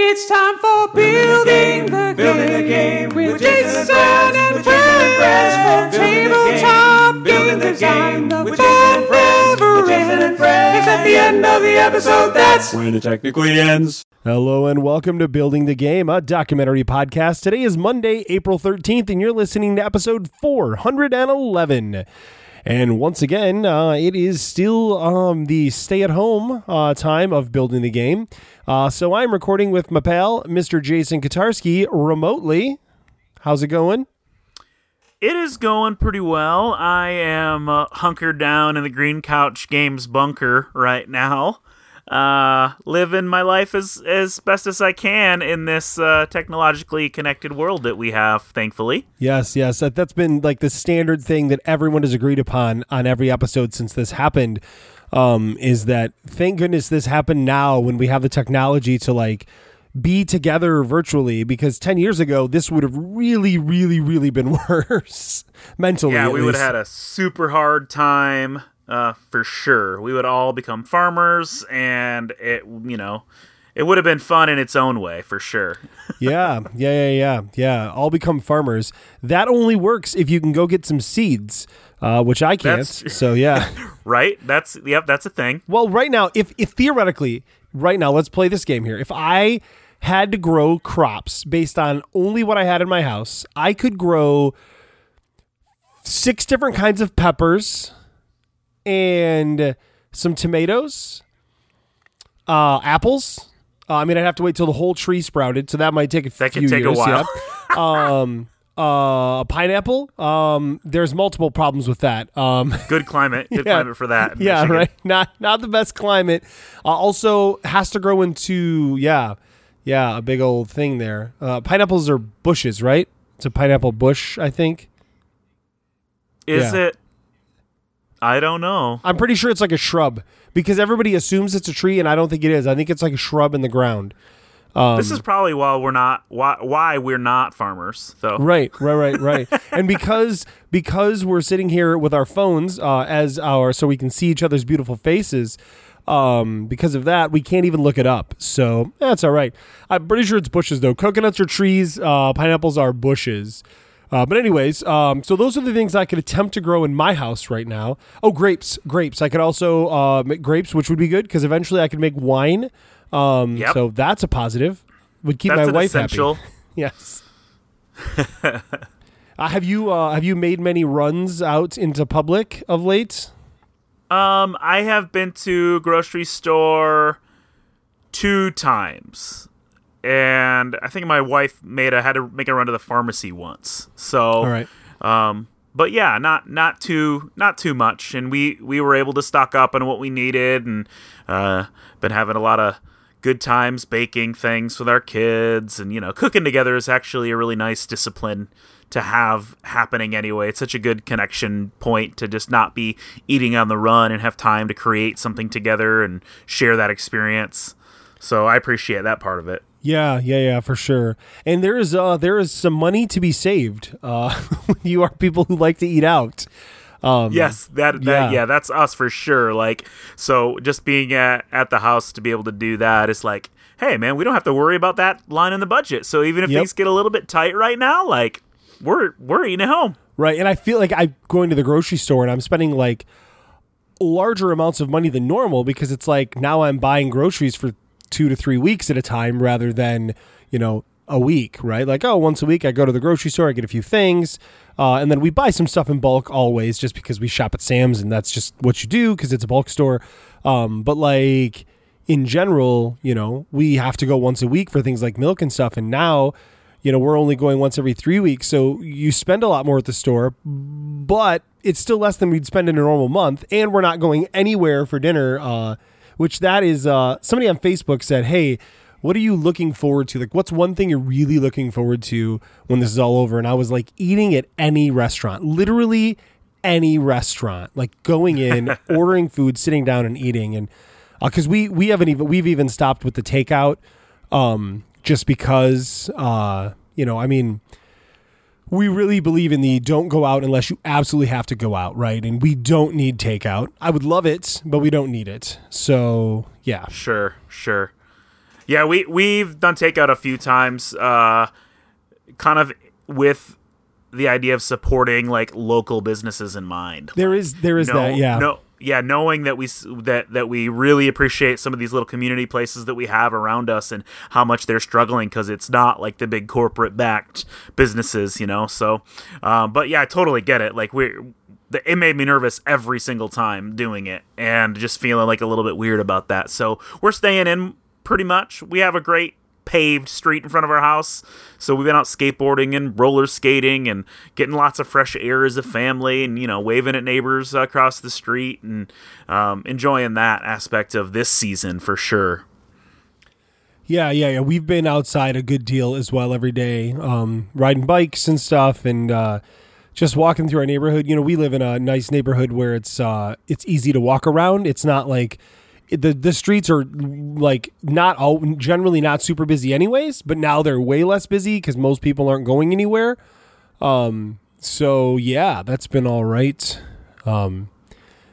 It's time for building the, Building the game game with with Jason Jason and and Brez, with Jason and Brez, Brez. building the game, Tabletop building game the design, game the with Jason and fun Brez, never with Jason and ends. It's at the end of the episode. That's when it technically ends. Hello and welcome to Building the Game, a documentary podcast. Today is Monday, April 13th, and you're listening to episode 411. And once again, uh, it is still um, the stay at home uh, time of building the game. Uh, so I'm recording with my pal, Mr. Jason Kotarski, remotely. How's it going? It is going pretty well. I am uh, hunkered down in the Green Couch Games bunker right now, uh, living my life as as best as I can in this uh, technologically connected world that we have, thankfully. Yes, yes. That, that's been like the standard thing that everyone has agreed upon on every episode since this happened. Um, is that thank goodness this happened now when we have the technology to like be together virtually because 10 years ago this would have really really really been worse mentally Yeah, we would have had a super hard time uh, for sure. We would all become farmers, and it, you know, it would have been fun in its own way for sure. yeah yeah yeah yeah yeah all become farmers that only works if you can go get some seeds uh, which i can't That's- so yeah Right? That's yep. That's a thing. Well, right now, if if theoretically, right now, let's play this game here. If I had to grow crops based on only what I had in my house, I could grow six different kinds of peppers and some tomatoes, uh, apples. Uh, I mean, I'd have to wait till the whole tree sprouted, so that might take a That could few take a years. while. Yeah. um, uh, pineapple. Um, there's multiple problems with that. Um, Good climate. Good Yeah. climate for that. yeah, Michigan. right. Not not the best climate. Uh, also has to grow into yeah, yeah, a big old thing there. Uh, pineapples are bushes, right? It's a pineapple bush, I think. Is Yeah. it? I don't know. I'm pretty sure it's like a shrub because everybody assumes it's a tree, and I don't think it is. I think it's like a shrub in the ground. Um, this is probably why we're not why why we're not farmers though. Right, right, right, right. and because because we're sitting here with our phones uh, as our so we can see each other's beautiful faces. Um, because of that, we can't even look it up. So that's all right. I'm pretty sure it's bushes though. Coconuts are trees. Uh, pineapples are bushes. Uh, but anyways, um, so those are the things I could attempt to grow in my house right now. Oh, grapes, grapes. I could also uh, make grapes, which would be good because eventually I could make wine. Um, Yep. So that's a positive. Would keep That's my wife essential. happy. Yes. uh, have you uh, have you made many runs out into public of late? Um, I have been to grocery store two times, and I think my wife made a had to make a run to the pharmacy once. So All right. Um, but yeah, not not too not too much, and we we were able to stock up on what we needed, and uh, been having a lot of good times baking things with our kids, and you know, cooking together is actually a really nice discipline to have happening anyway. It's such a good connection point to just not be eating on the run and have time to create something together and share that experience. So I appreciate that part of it. Yeah, yeah, yeah, for sure. And there is uh there is some money to be saved. Uh, you are people who like to eat out. Um, Yes, that, that yeah. yeah. that's us for sure. Like so just being at at the house to be able to do that is like, hey man, we don't have to worry about that line in the budget. So even if Yep. things get a little bit tight right now, like we're we're eating at home. Right. And I feel like I'm going to the grocery store and I'm spending like larger amounts of money than normal because it's like now I'm buying groceries for two to three weeks at a time rather than, you know, a week, right? Like, oh, once a week I go to the grocery store, I get a few things, uh, and then we buy some stuff in bulk always just because we shop at Sam's and that's just what you do because it's a bulk store. Um, but like in general, you know, we have to go once a week for things like milk and stuff. And now, you know, we're only going once every three weeks. So you spend a lot more at the store, but it's still less than we'd spend in a normal month. And we're not going anywhere for dinner, uh, which that is, uh, somebody on Facebook said, Hey, what are you looking forward to? Like, what's one thing you're really looking forward to when this is all over? And I was like, eating at any restaurant, literally any restaurant, like going in, ordering food, sitting down and eating. And, because we we haven't even we've even stopped with the takeout um just because uh you know i mean we really believe in the don't go out unless you absolutely have to go out right and we don't need takeout i would love it but we don't need it so yeah Sure, sure. Yeah, we we've done takeout a few times, uh, kind of with the idea of supporting like local businesses in mind. There is there is no, that yeah. no, yeah, knowing that we that that we really appreciate some of these little community places that we have around us and how much they're struggling because it's not like the big corporate backed businesses, you know. So, um, but yeah, I totally get it. Like we. It made me nervous every single time doing it and just feeling like a little bit weird about that. So we're staying in pretty much. We have a great paved street in front of our house. So we've been out skateboarding and roller skating and getting lots of fresh air as a family and, you know, waving at neighbors across the street and um, enjoying that aspect of this season for sure. Yeah, yeah, yeah. We've been outside a good deal as well every day, um, riding bikes and stuff, and uh, just walking through our neighborhood. You know, we live in a nice neighborhood where it's uh, it's easy to walk around. It's not like the the streets are like not all generally not super busy anyways, but now they're way less busy because most people aren't going anywhere. Um, so yeah, that's been all right. Um,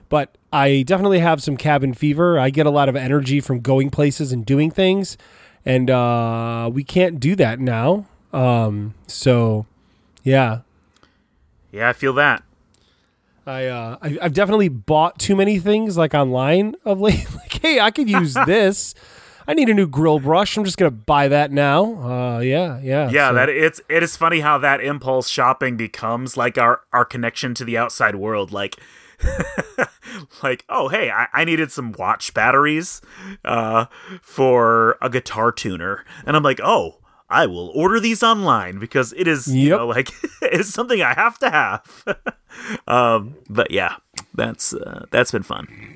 but I definitely have some cabin fever. I get a lot of energy from going places and doing things, and uh, we can't do that now. Um, so, yeah, Yeah, I feel that. I, uh, I I've definitely bought too many things like online of late. like, hey, I could use this. I need a new grill brush. I'm just gonna buy that now. Uh, yeah, yeah, Yeah, so- that it's it is funny how that impulse shopping becomes like our our connection to the outside world. Like, like oh hey, I, I needed some watch batteries uh, for a guitar tuner, and I'm like oh. I will order these online because it is, you know, like it's something I have to have. um, but yeah, that's uh, that's been fun.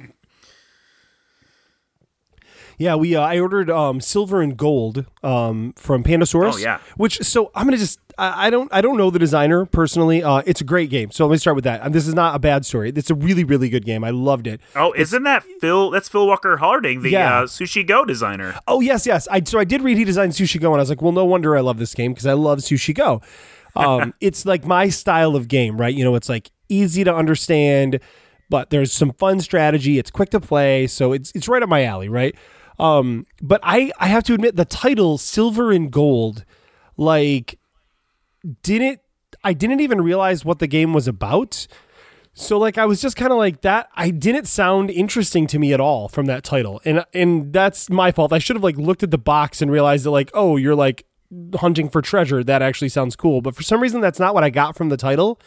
Yeah, we uh, I ordered um, silver and gold um, from Pandasaurus. Oh, yeah. Which so I'm gonna just I, I don't I don't know the designer personally. Uh, it's a great game. So let me start with that. And this is not a bad story. It's a really really good game. I loved it. Oh, isn't that Phil? That's Phil Walker Harding, the Yeah. uh, Sushi Go designer. Oh yes yes. I so I did read he designed Sushi Go and I was like, well, no wonder I love this game because I love Sushi Go. Um, it's like my style of game, right? You know, it's like easy to understand, but there's some fun strategy. It's quick to play, so it's it's right up my alley, right? Um, but I I have to admit the title Silver and Gold, like, didn't I didn't even realize what the game was about. So like I was just kind of like that I didn't sound interesting to me at all from that title. And and that's my fault. I should have like looked at the box and realized that like, oh, you're like hunting for treasure. That actually sounds cool. But for some reason that's not what I got from the title.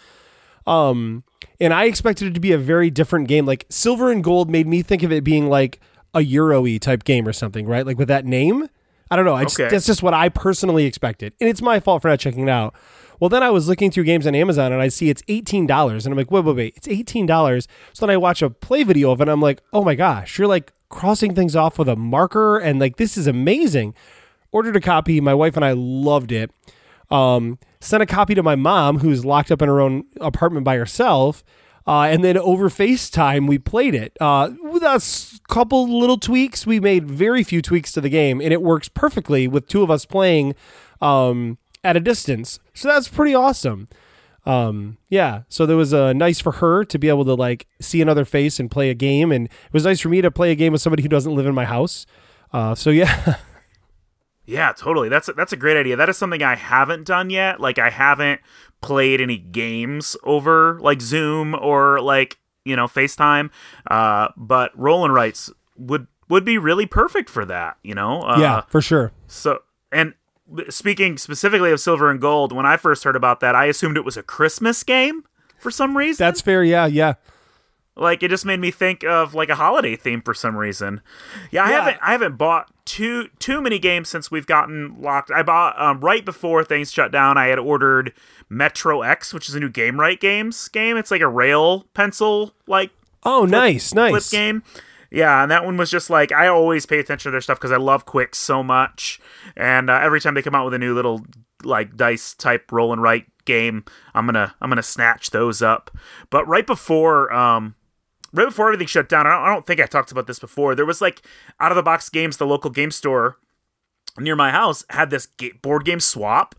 Um and I expected it to be a very different game. Like Silver and Gold made me think of it being like a Euro-y type game or something, right? Like with that name. I don't know. I just, Okay. That's just what I personally expected. And it's my fault for not checking it out. Well, then I was looking through games on Amazon and I see it's $18. And I'm like, wait, wait, wait. It's $18. So then I watch a play video of it and I'm like, oh my gosh, you're like crossing things off with a marker. And like, this is amazing. Ordered a copy. My wife and I loved it. Um, sent a copy to my mom, who's locked up in her own apartment by herself. Uh, and then over FaceTime, we played it. Uh, with a couple little tweaks, we made very few tweaks to the game, and it works perfectly with two of us playing um, at a distance. So that's pretty awesome. Um, yeah. So there was a nice for her to be able to like see another face and play a game, and it was nice for me to play a game with somebody who doesn't live in my house. Uh, so yeah. Yeah, totally. That's a, that's a great idea. That is something I haven't done yet. Like I haven't played any games over like Zoom or like you know FaceTime. Uh, but roll and writes would would be really perfect for that. You know. Uh, yeah, for sure. So and speaking specifically of Silver and Gold, when I first heard about that, I assumed it was a Christmas game for some reason. That's fair. Yeah, yeah. Like it just made me think of like a holiday theme for some reason. Yeah, I Yeah. haven't I haven't bought too too many games since we've gotten locked. I bought um, right before things shut down. I had ordered Metro X, which is a new Gamewright Games game. It's like a rail pencil like Oh, nice, nice. flip game. Yeah, and that one was just like I always pay attention to their stuff because I love Qwixx so much, and uh, every time they come out with a new little like dice type roll and write game, I'm gonna I'm gonna snatch those up. But right before um right before everything shut down, I don't, I don't think I talked about this before. There was like out of the box games, the local game store near my house had this board game swap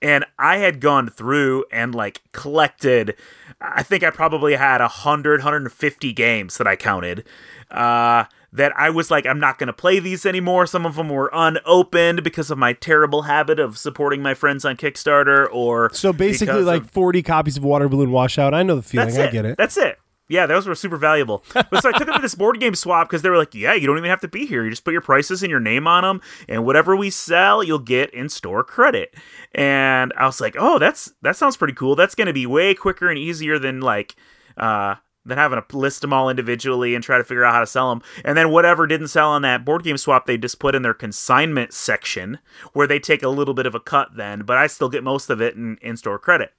and i had gone through and like collected i think i probably had 100 150 games that i counted uh that I was like, I'm not going to play these anymore. Some of them were unopened because of my terrible habit of supporting my friends on Kickstarter or. So basically, like of- 40 copies of Water Balloon Washout. I know the feeling. I it. get it. That's it. Yeah, those were super valuable. But so I took them to this board game swap because they were like, yeah, you don't even have to be here. You just put your prices and your name on them, and whatever we sell, you'll get in store credit. And I was like, oh, that's that sounds pretty cool. That's going to be way quicker and easier than like uh, than having to list them all individually and try to figure out how to sell them. And then whatever didn't sell on that board game swap, they just put in their consignment section where they take a little bit of a cut then, but I still get most of it in in store credit.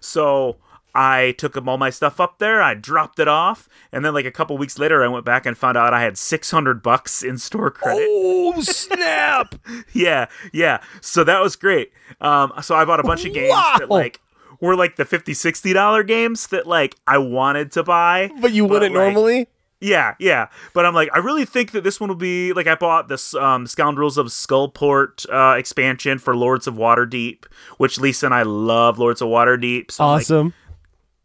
So I took all my stuff up there, I dropped it off, and then like a couple weeks later, I went back and found out I had 600 bucks in store credit. Oh, snap. Yeah, yeah. So that was great. Um, so I bought a bunch of games that like were like the 50 60 dollar games that like I wanted to buy, but you wouldn't like, normally? yeah, yeah. But I'm like, I really think that this one will be like I bought this um, Scoundrels of Skullport uh, expansion for Lords of Waterdeep, which Lisa and I love Lords of Waterdeep. So like, Awesome.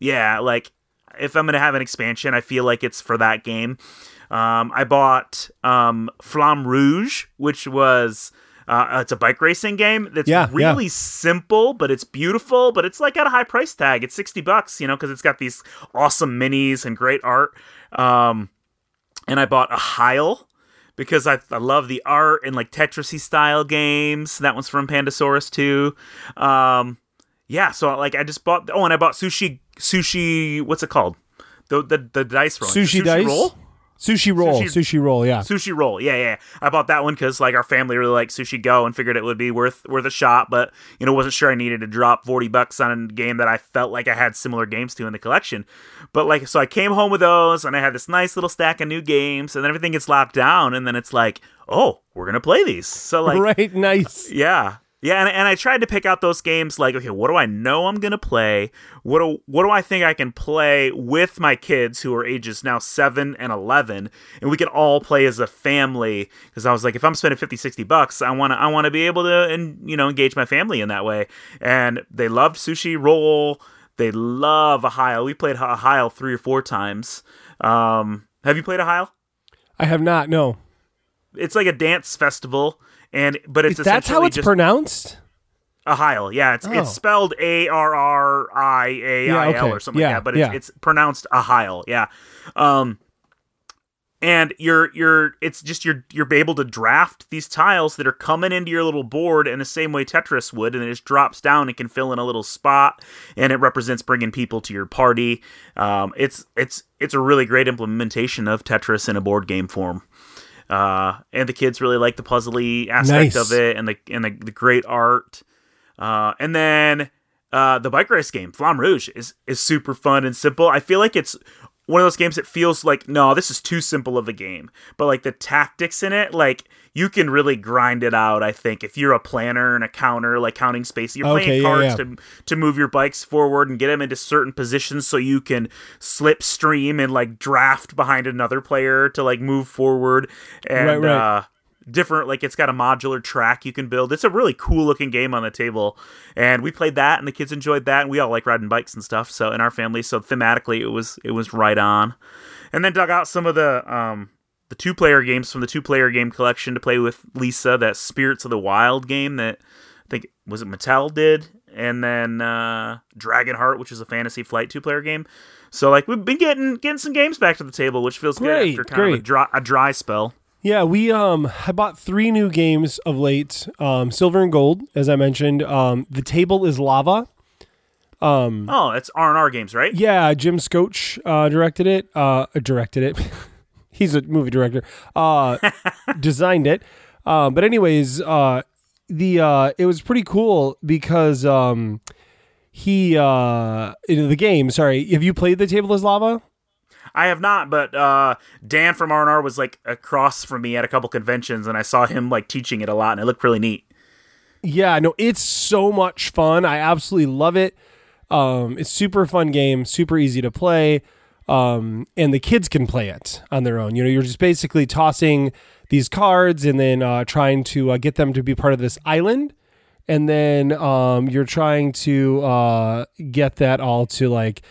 Yeah, like if I'm gonna have an expansion, I feel like it's for that game. Um, I bought um, Flamme Rouge, which was uh, it's a bike racing game that's Yeah, yeah. really simple, but it's beautiful. But it's like at a high price tag. It's sixty bucks, you know, because it's got these awesome minis and great art. Um, and I bought Arraial because I, I love the art and like Tetrisy style games. That one's from Pandasaurus too. Um, yeah, so like I just bought. Oh, and I bought sushi. Sushi. What's it called? The the, the dice roll. Sushi, dice? roll. Sushi roll. Sushi- Sushi, roll, yeah. Sushi roll. Yeah, yeah. I bought that one because like our family really liked Sushi Go and figured it would be worth worth a shot, but you know wasn't sure I needed to drop forty bucks on a game that I felt like I had similar games to in the collection. But like, so I came home with those, and I had this nice little stack of new games, and then everything gets locked down, and then it's like, oh, we're gonna play these. So like, right, nice. yeah. Yeah, and, and I tried to pick out those games like, okay, what do I know I'm gonna play? What do what do I think I can play with my kids who are ages now seven and eleven, and we can all play as a family? Because I was like, if I'm spending 50, 60 bucks, I wanna I wanna be able to and you know engage my family in that way. And they loved sushi roll. They love Arraial. We played Arraial three or four times. Um, have you played Arraial? I have not, no. It's like a dance festival, and but it's That's how it's pronounced? Arraial, yeah, it's Oh. it's spelled A R R I A I L or something Yeah, like that, but it's, yeah. it's pronounced Arraial, yeah. Um, and you're you're it's just you're you're able to draft these tiles that are coming into your little board in the same way Tetris would, and it just drops down and can fill in a little spot, and it represents bringing people to your party. Um, it's it's it's a really great implementation of Tetris in a board game form. Uh, and the kids really like the puzzly aspect Nice. of it, and the and the, the great art. Uh, and then uh, the bike race game, Flamme Rouge, is is super fun and simple. I feel like it's one of those games that feels like no, this is too simple of a game. But like the tactics in it, like you can really grind it out. I think if you're a planner and a counter, like counting space, you're Okay, playing yeah, cards yeah. to to move your bikes forward and get them into certain positions so you can slipstream and like draft behind another player to like move forward and Right, right. uh different like it's got a modular track you can build. It's a really cool looking game on the table. And we played that and the kids enjoyed that and we all like riding bikes and stuff so in our family. So thematically it was it was right on. And then dug out some of the um the two player games from the two player game collection to play with lisa that spirits of the wild game that i think was it mattel did? And then uh dragonheart which is a fantasy flight two player game. So like we've been getting getting some games back to the table which feels Great, good after kind of a dry, a dry spell Yeah, we um I bought three new games of late. Um Silver and Gold, as I mentioned. Um The Table is Lava. Oh, it's R and R games, right? Yeah, Jim Scotch uh directed it. Uh directed it. He's a movie director. Uh designed it. Uh, but anyways, uh the uh it was pretty cool because um he uh in the game, sorry, have you played The Table is Lava? I have not, but uh, Dan from R and R was like across from me at a couple conventions, and I saw him like teaching it a lot, and it looked really neat. Yeah, no, it's so much fun. I absolutely love it. Um, it's super fun game, super easy to play, um, and the kids can play it on their own. You know, you're just basically tossing these cards and then uh, trying to uh, get them to be part of this island, and then um, you're trying to uh, get that all to like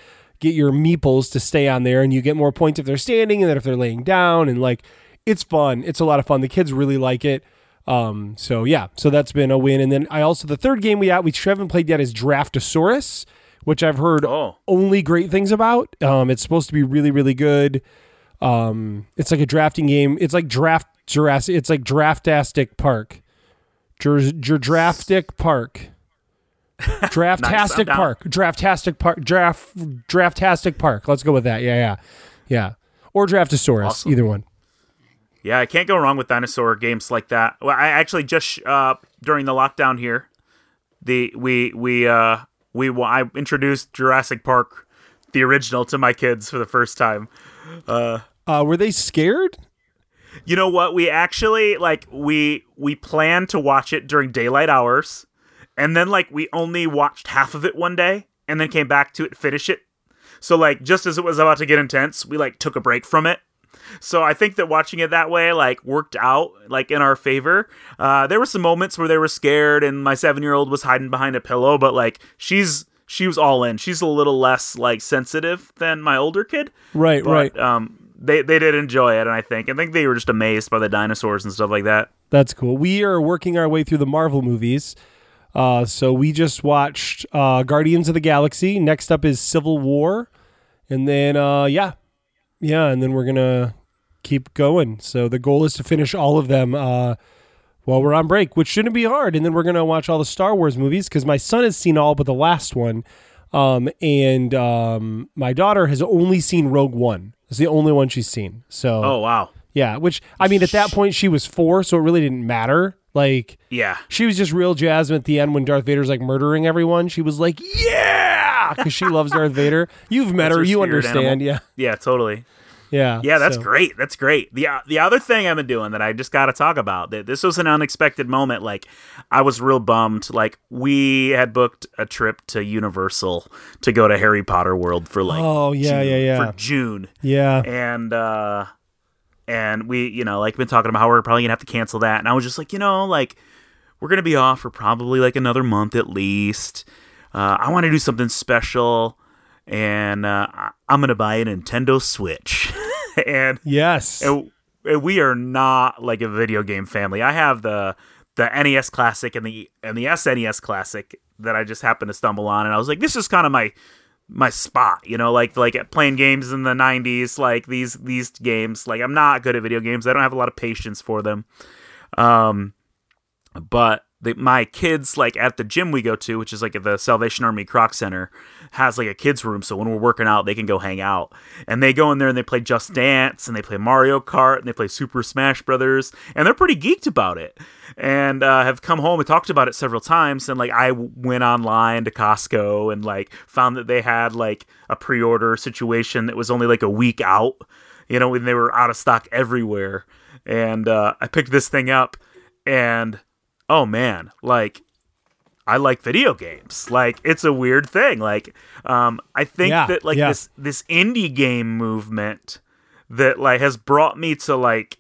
get your meeples to stay on there, and you get more points if they're standing and then if they're laying down, and like it's fun. It's a lot of fun. The kids really like it. Um, so yeah, so that's been a win. And then I also the third game we got we haven't played yet is Draftosaurus, which I've heard Oh. only great things about. Um, it's supposed to be really really good. Um, it's like a drafting game. It's like draft Jurassic. It's like Draftastic Park. Draftic Park. Draftastic down. Park. Draftastic Park. Draft Draftastic Park. Let's go with that. Yeah, yeah, yeah. Or Draftosaurus. Awesome. Either one. Yeah, I can't go wrong with dinosaur games like that. Well, I actually just uh, during the lockdown here, the we we uh we I introduced Jurassic Park, the original, to my kids for the first time. Uh, Uh, were they scared? You know what? We actually like we we planned to watch it during daylight hours, and then like we only watched half of it one day, and then came back to it, finish it. So like just as it was about to get intense, we like took a break from it. So I think that watching it that way like worked out like in our favor. Uh, there were some moments where they were scared, and my seven year old was hiding behind a pillow, but like she's she was all in. She's a little less like sensitive than my older kid. Right, But, right. Um, they they did enjoy it, and I think I think they were just amazed by the dinosaurs and stuff like that. That's cool. We are working our way through the Marvel movies. Uh, so we just watched uh, Guardians of the Galaxy. Next up is Civil War, and then uh, yeah, yeah, and then we're gonna keep going. So the goal is to finish all of them uh, while we're on break, which shouldn't be hard. And then we're gonna watch all the Star Wars movies because my son has seen all but the last one, um, and um, my daughter has only seen Rogue One. It's the only one she's seen. So Oh wow, yeah, which I mean, at that point she was four, so it really didn't matter. Like yeah, she was just real jazzed at the end when Darth Vader's like murdering everyone. She was like, "Yeah," because she loves Darth Vader. You've met her, her you understand. animal. Yeah, yeah, totally. yeah, Yeah, that's so- great. That's great. The uh, the other thing I've been doing that I just got to talk about. That this was an unexpected moment. Like I was real bummed. Like we had booked a trip to Universal to go to Harry Potter World for like Oh, yeah, June- yeah, yeah. for June. Yeah, and uh and we you know like been talking about how we're probably gonna have to cancel that and i was just like you know like we're gonna be off for probably like another month at least. Uh, i want to do something special and uh, i'm gonna buy a nintendo switch. And, yes, and and we are not like a video game family. I have the the nes classic and the and the snes classic that i just happened to stumble on and i was like this is kind of my my spot you know like like playing games in the 90s like these these games like i'm not good at video games. I don't have a lot of patience for them. Um but the, my kids like at the gym we go to which is like at the salvation army Kroc center has like a kids room. So when we're working out they can go hang out. And they go in there and they play just dance and they play mario kart and they play super smash brothers. And they're pretty geeked about it. And uh, have come home and talked about it several times. And like i went online to costco and like found that they had like a pre-order situation that was only like a week out you know when they were out of stock everywhere. And uh, i picked this thing up and oh man like i like video games. Like it's a weird thing. Like um i think Yeah, that like yeah. this this indie game movement that like has brought me to like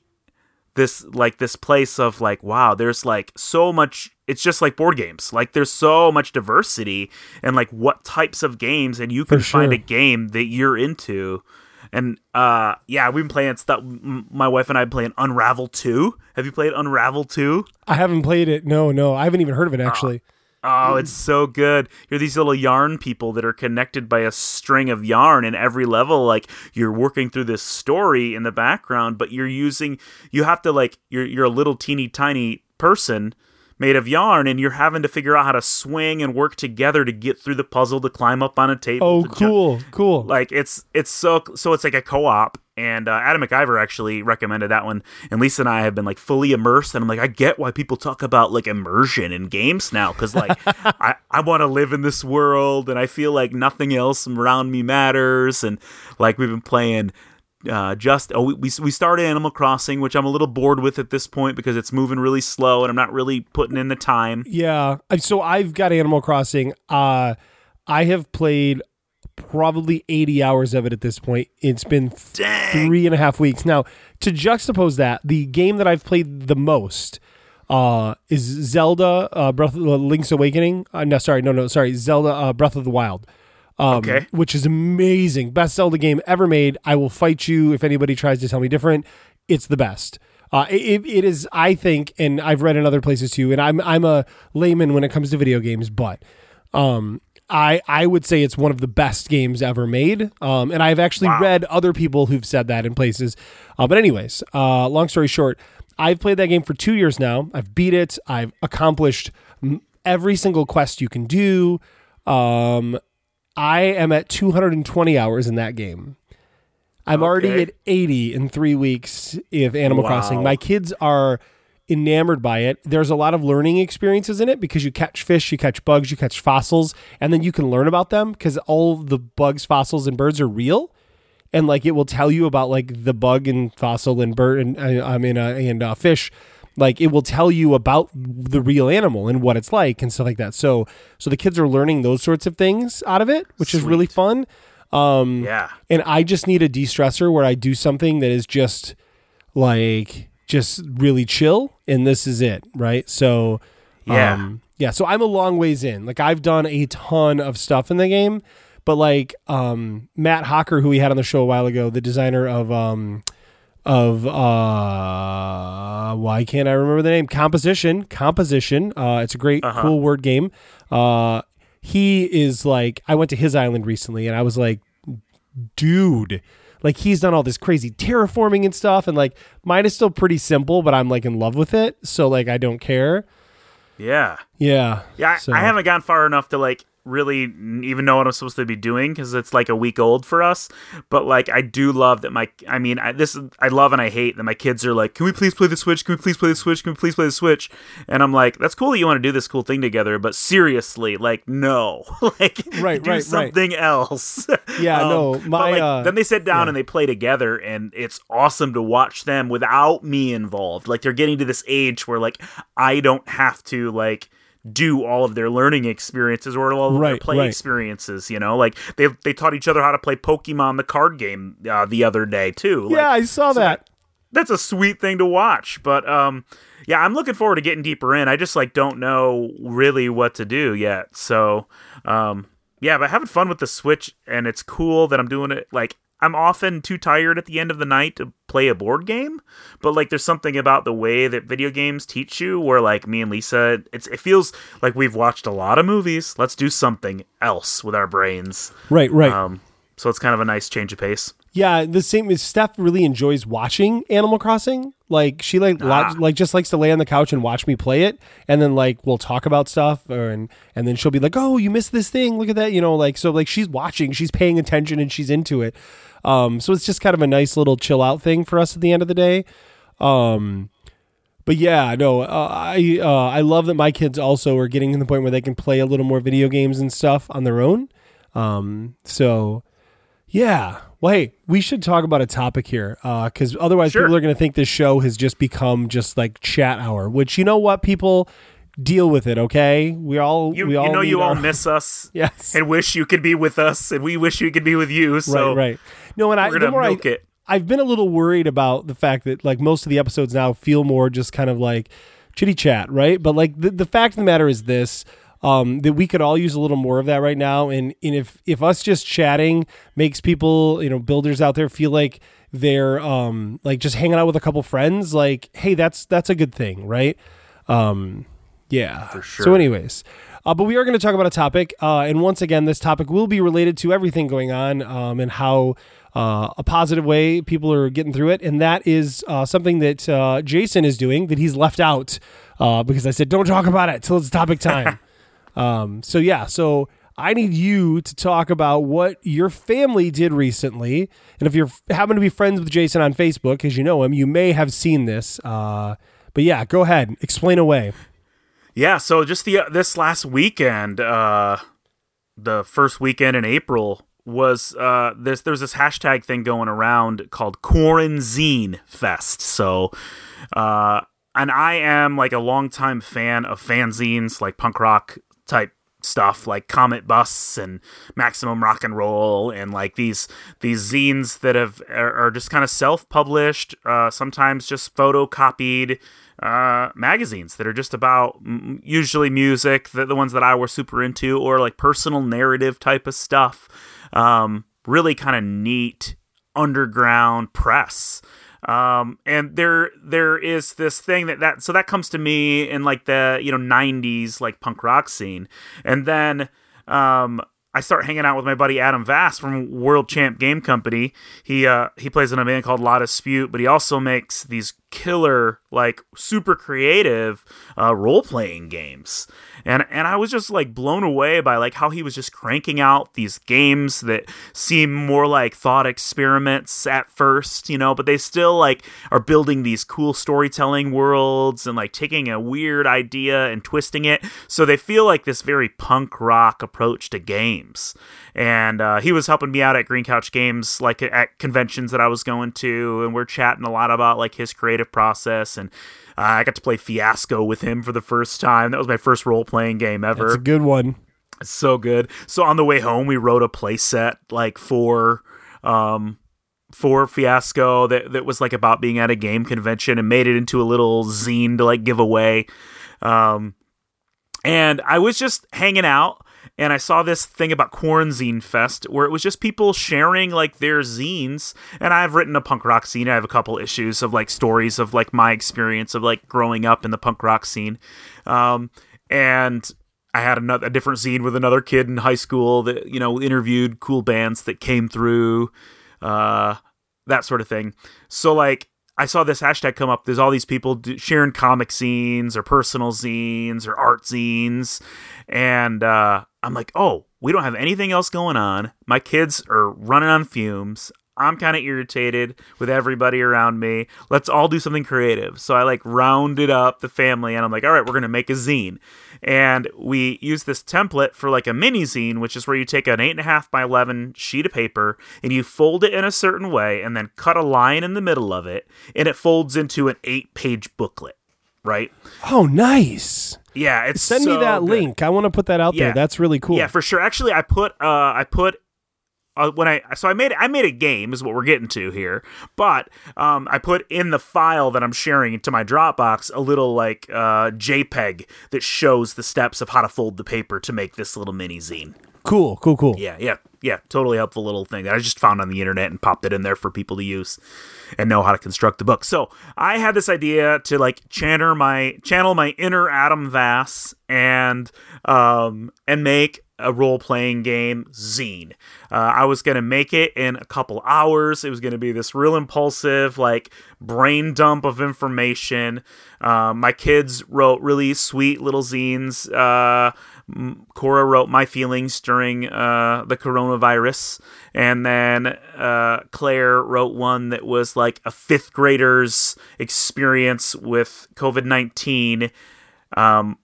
this like this place of like wow there's like so much it's just like board games. Like there's so much diversity and like what types of games and you can For find a game that you're into and uh yeah we've been playing stuff my wife and i playing unravel 2 have you played unravel 2 I haven't played it. No, no, I haven't even heard of it actually. Oh, it's so good. You're these little yarn people that are connected by a string of yarn in every level. Like you're working through this story in the background, but you're using you have to like you're you're a little teeny tiny person made of yarn and you're having to figure out how to swing and work together to get through the puzzle to climb up on a table. Oh, jump- cool, cool. like it's it's so so it's like a co-op and uh, adam mciver actually recommended that one and lisa and i have been like fully immersed and i'm like i get why people talk about like immersion in games now because like i, I want to live in this world and i feel like nothing else around me matters and like we've been playing uh, just oh we, we started Animal Crossing, which I'm a little bored with at this point because it's moving really slow and I'm not really putting in the time. Yeah. Uh, So I've got Animal Crossing. Uh I have played probably 80 hours of it at this point. It's been Dang. three and a half weeks. Now, to juxtapose that, the game that I've played the most uh, is Zelda uh, Breath of the Link's Awakening. Uh, no, sorry, no, no, sorry, Zelda uh, Breath of the Wild. Um, Okay. Which is amazing. Best Zelda game ever made. I will fight you if anybody tries to tell me different. it's the best. Uh, it, it is, I think, and I've read in other places too. And I'm I'm a layman when it comes to video games, but um, I I would say it's one of the best games ever made. Um, and I've actually Wow. read other people who've said that in places. Uh, but anyways, uh, long story short, I've played that game for two years now. I've beat it. I've accomplished m- every single quest you can do. Um, I am at 220 hours in that game. I'm already at 80 in three weeks if Animal Wow. Crossing. My kids are enamored by it. There's a lot of learning experiences in it because you catch fish, you catch bugs, you catch fossils, and then you can learn about them because all the bugs, fossils, and birds are real. And like it will tell you about like the bug and fossil and bird and uh, I mean uh, and uh, fish. Like it will tell you about the real animal and what it's like and stuff like that. So so the kids are learning those sorts of things out of it, which is really fun. Um, Yeah. and I just need a de-stressor where I do something that is just like just really chill and this is it, right? So Yeah. um, yeah, so I'm a long ways in. Like I've done a ton of stuff in the game, but like um, Matt Hocker who we had on the show a while ago, the designer of um of uh why can't I remember the name? Composition. Composition. Uh it's a great Uh-huh. cool word game. Uh he is like I went to his island recently and I was like dude like he's done all this crazy terraforming and stuff and like mine is still pretty simple but i'm like in love with it so like i don't care Yeah. yeah Yeah, I, So- I haven't gone far enough to like really even know what I'm supposed to be doing because it's like a week old for us. But like, I do love that my, I mean, I, this I love and I hate that my kids are like, "Can we please play the Switch? Can we please play the Switch? Can we please play the Switch?" And I'm like, "That's cool that you want to do this cool thing together, but seriously, like, no, like, Right, do right, right. something else." Yeah, no, but, my, like, uh, then they sit down yeah. and they play together, and it's awesome to watch them without me involved. Like they're getting to this age where like I don't have to like do all of their learning experiences or all of their play right. experiences. You know, like they they taught each other how to play Pokemon the card game uh, the other day too. Like, yeah i saw that that's a sweet thing to watch. But um, yeah, I'm looking forward to getting deeper in. I just like don't know really what to do yet. So um, yeah, but having fun with the Switch, and it's cool that I'm doing it. Like I'm often too tired at the end of the night to play a board game, but like there's something about the way that video games teach you where like me and Lisa, it's it feels like we've watched a lot of movies. Let's do something else with our brains. right right Um, so it's kind of a nice change of pace. Yeah the same is steph really enjoys watching animal crossing. Like she like lo- Ah. like just likes to lay on the couch and watch me play it. And then like we'll talk about stuff or, and and then she'll be like oh you missed this thing. Look at that you know like so like she's watching she's paying attention and she's into it. Um so it's just kind of a nice little chill out thing for us at the end of the day. Um but yeah, no, uh, I uh, I love that my kids also are getting to the point where they can play a little more video games and stuff on their own. Um, so yeah, well, hey, we should talk about a topic here uh, because otherwise Sure. people are going to think this show has just become just like chat hour. Which you know what, people deal with it. Okay, we all You, we you all know you all our- miss us yes, and wish you could be with us, and we wish we could be with you. So right, right. No, and I the more I, it. I've been a little worried about the fact that like most of the episodes now feel more just kind of like chitty chat, right? But like the, the fact of the matter is this. Um, that we could all use a little more of that right now, and, and if if us just chatting makes people, you know, builders out there feel like they're um like just hanging out with a couple friends, like hey, that's that's a good thing, right? Um, yeah. For sure. So, anyways, uh, but we are going to talk about a topic, uh, and once again, this topic will be related to everything going on um, and how uh, a positive way people are getting through it, and that is uh, something that uh, Jason is doing that he's left out uh, because I said don't talk about it till it's topic time. um, so yeah, so. I need you to talk about what your family did recently. And if you're happen to be friends with Jason on Facebook, as you know him, you may have seen this. Uh, but yeah, go ahead, explain away. Yeah, so just the this last weekend, uh, the first weekend in April was uh, this. There's this hashtag thing going around called Quarantine Fest. So, uh, and I am like a longtime fan of fanzines, like punk rock type stuff like Cometbus and Maximum Rock and Roll and like these these zines that have are, are just kind of self-published, uh, sometimes just photocopied uh, magazines that are just about mm, usually music, the, the ones that I were super into, or like personal narrative type of stuff. Um, really kind of neat underground press. Um, and there there is this thing that that so that comes to me in like the you know 90s like punk rock scene, and then um I start hanging out with my buddy Adam Vass from World Champ Game Company. He uh, he plays in a band called La Dispute, but he also makes these killer, like super creative uh, role playing games. And and I was just like blown away by like how he was just cranking out these games that seem more like thought experiments at first, you know, but they still like are building these cool storytelling worlds and like taking a weird idea and twisting it so they feel like this very punk rock approach to games. And uh, he was helping me out at Green Couch Games, like at conventions that I was going to, and we're chatting a lot about like his creative process and uh, I got to play Fiasco with him for the first time. That was my first role playing game ever. It's a good one. It's so good. So on the way home, we wrote a play set like for um for Fiasco that that was like about being at a game convention and made it into a little zine to like give away. Um, and I was just hanging out and I saw this thing about Quarantine Fest where it was just people sharing like their zines. And I've written a punk rock scene. I have a couple issues of like stories of like my experience of like growing up in the punk rock scene. Um, and I had another a different zine with another kid in high school that you know interviewed cool bands that came through, uh, that sort of thing. So like I saw this hashtag come up. There's all these people sharing comic zines or personal zines or art zines, and uh, I'm like, oh, we don't have anything else going on. My kids are running on fumes. I'm kind of irritated with everybody around me. Let's all do something creative. So I like rounded up the family and I'm like, all right, we're going to make a zine. And we use this template for like a mini zine, which is where you take an 8.5 by 11 sheet of paper and you fold it in a certain way and then cut a line in the middle of it and it folds into an eight page booklet, right? Oh, nice. Yeah, it's Send so me that good. link. I want to put that out Yeah. there. That's really cool. Yeah, for sure. Actually, I put uh, I put uh, when I so I made I made a game is what we're getting to here, but um, I put in the file that I'm sharing into my Dropbox a little like uh, JPEG that shows the steps of how to fold the paper to make this little mini zine. Cool, cool, cool. Yeah, yeah, yeah. Totally helpful little thing that I just found on the internet and popped it in there for people to use and know how to construct the book. So I had this idea to like channel my channel my inner Adam Vass and um and make a role playing game zine. Uh, I was gonna make it in a couple hours. It was gonna be this real impulsive like brain dump of information. Um, my kids wrote really sweet little zines. Uh, Cora wrote my feelings during uh, the coronavirus, and then uh, Claire wrote one that was like a fifth grader's experience with COVID nineteen. Um,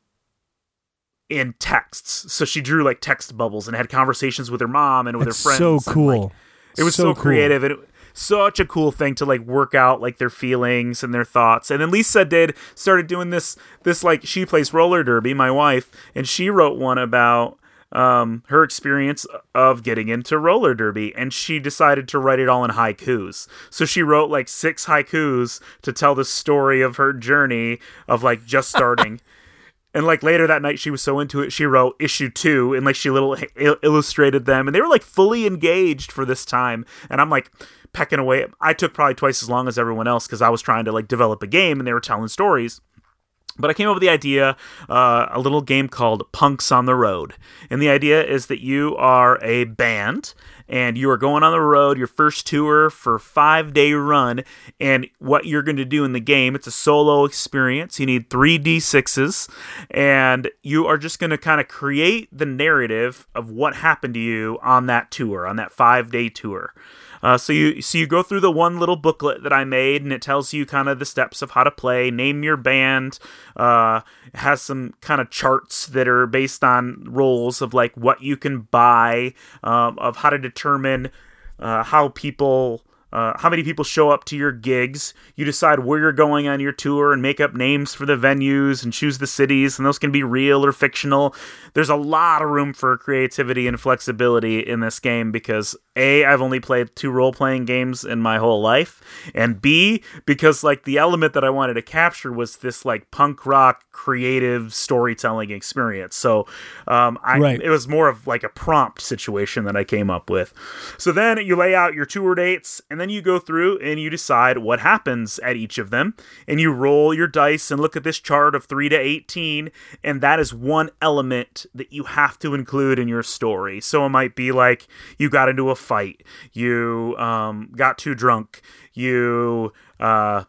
in texts, so she drew like text bubbles and had conversations with her mom and with That's her friends. so and, like, cool. it was so, cool. creative and it, such a cool thing to like work out like their feelings and their thoughts. And then Lisa did started doing this this like she plays roller derby, my wife, and she wrote one about um her experience of getting into roller derby and she decided to write it all in haikus. So she wrote like six haikus to tell the story of her journey of like just starting. And like later that night, she was so into it, she wrote issue two and like she little il- illustrated them, and they were like fully engaged for this time. And I'm like pecking away. I took probably twice as long as everyone else because I was trying to like develop a game, and they were telling stories. But I came up with the idea, uh, a little game called Punks on the Road. And the idea is that you are a band and you are going on the road, your first tour for five day run. And what you're going to do in the game, it's a solo experience. You need three D6s and you are just going to kind of create the narrative of what happened to you on that tour, on that five day tour. Uh, so you so you go through the one little booklet that I made, and it tells you kind of the steps of how to play, name your band. Uh, has some kind of charts that are based on roles of like what you can buy, um, of how to determine uh, how people. Uh, how many people show up to your gigs? You decide where you're going on your tour and make up names for the venues and choose the cities, and those can be real or fictional. There's a lot of room for creativity and flexibility in this game because A, I've only played two role playing games in my whole life, and B, because like the element that I wanted to capture was this like punk rock creative storytelling experience. So um, I, Right. it was more of like a prompt situation that I came up with. So then you lay out your tour dates, and then you go through and you decide what happens at each of them, and you roll your dice and look at this chart of 3 to 18, and that is one element that you have to include in your story. So it might be like you got into a fight, you um, got too drunk, you uh,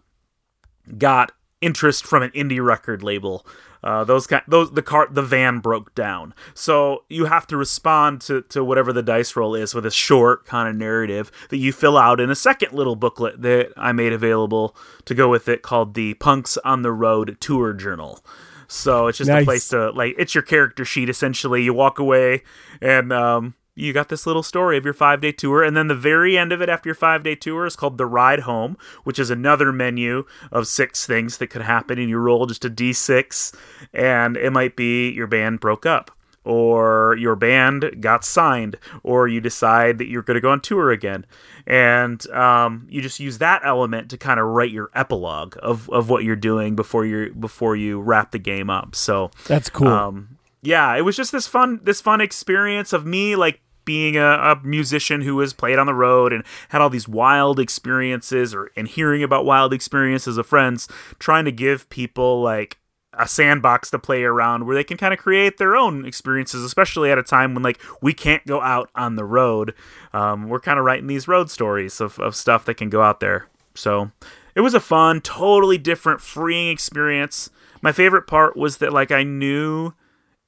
got interest from an indie record label. Uh, those kind, those the car, the van broke down. So you have to respond to to whatever the dice roll is with a short kind of narrative that you fill out in a second little booklet that I made available to go with it, called the Punks on the Road Tour Journal. So it's just Nice. a place to like it's your character sheet essentially. You walk away and um you got this little story of your five day tour, and then the very end of it after your five day tour is called the ride home, which is another menu of six things that could happen, and you roll just a d6, and it might be your band broke up, or your band got signed, or you decide that you're going to go on tour again, and um, you just use that element to kind of write your epilogue of, of what you're doing before you before you wrap the game up. So That's cool. um, yeah, it was just this fun this fun experience of me like being a, a musician who has played on the road and had all these wild experiences or and hearing about wild experiences of friends trying to give people like a sandbox to play around where they can kind of create their own experiences especially at a time when like we can't go out on the road. Um, we're kind of writing these road stories of, of stuff that can go out there. So it was a fun totally different freeing experience. My favorite part was that like i knew